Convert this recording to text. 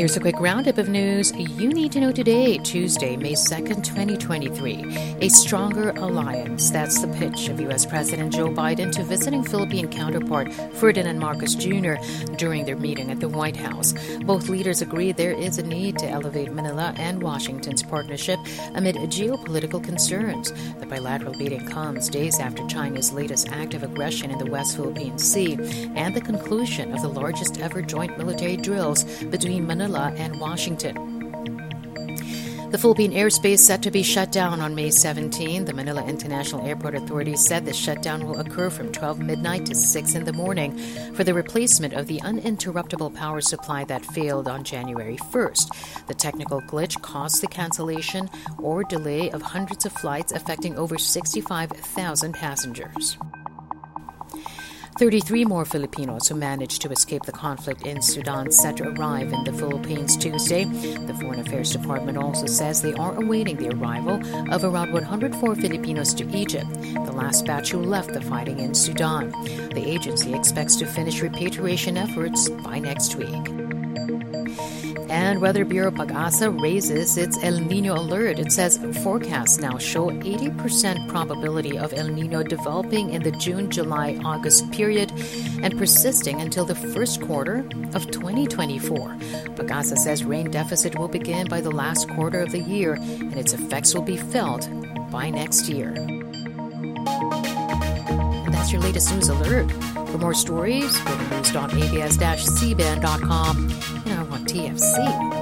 Here's a quick roundup of news you need to know today, Tuesday, May 2nd, 2023. A stronger alliance. That's the pitch of U.S. President Joe Biden to visiting Philippine counterpart Ferdinand Marcos Jr. during their meeting at the White House. Both leaders agree there is a need to elevate Manila and Washington's partnership amid geopolitical concerns. The bilateral meeting comes days after China's latest act of aggression in the West Philippine Sea and the conclusion of the largest ever joint military drills between Manila Manila and Washington. The Philippine airspace set to be shut down on May 17. The Manila International Airport Authority said the shutdown will occur from 12 midnight to 6 in the morning for the replacement of the uninterruptible power supply that failed on January 1st. The technical glitch caused the cancellation or delay of hundreds of flights affecting over 65,000 passengers. 33 more Filipinos who managed to escape the conflict in Sudan set to arrive in the Philippines Tuesday. The Foreign Affairs Department also says they are awaiting the arrival of around 104 Filipinos to Egypt, the last batch who left the fighting in Sudan. The agency expects to finish repatriation efforts by next week. And Weather Bureau Pagasa raises its El Nino alert. It says forecasts now show 80% probability of El Nino developing in the June, July, August period and persisting until the first quarter of 2024. Pagasa says rain deficit will begin by the last quarter of the year and its effects will be felt by next year. And that's your latest news alert. For more stories, go to news.abs-cbn.com and iWantTFC.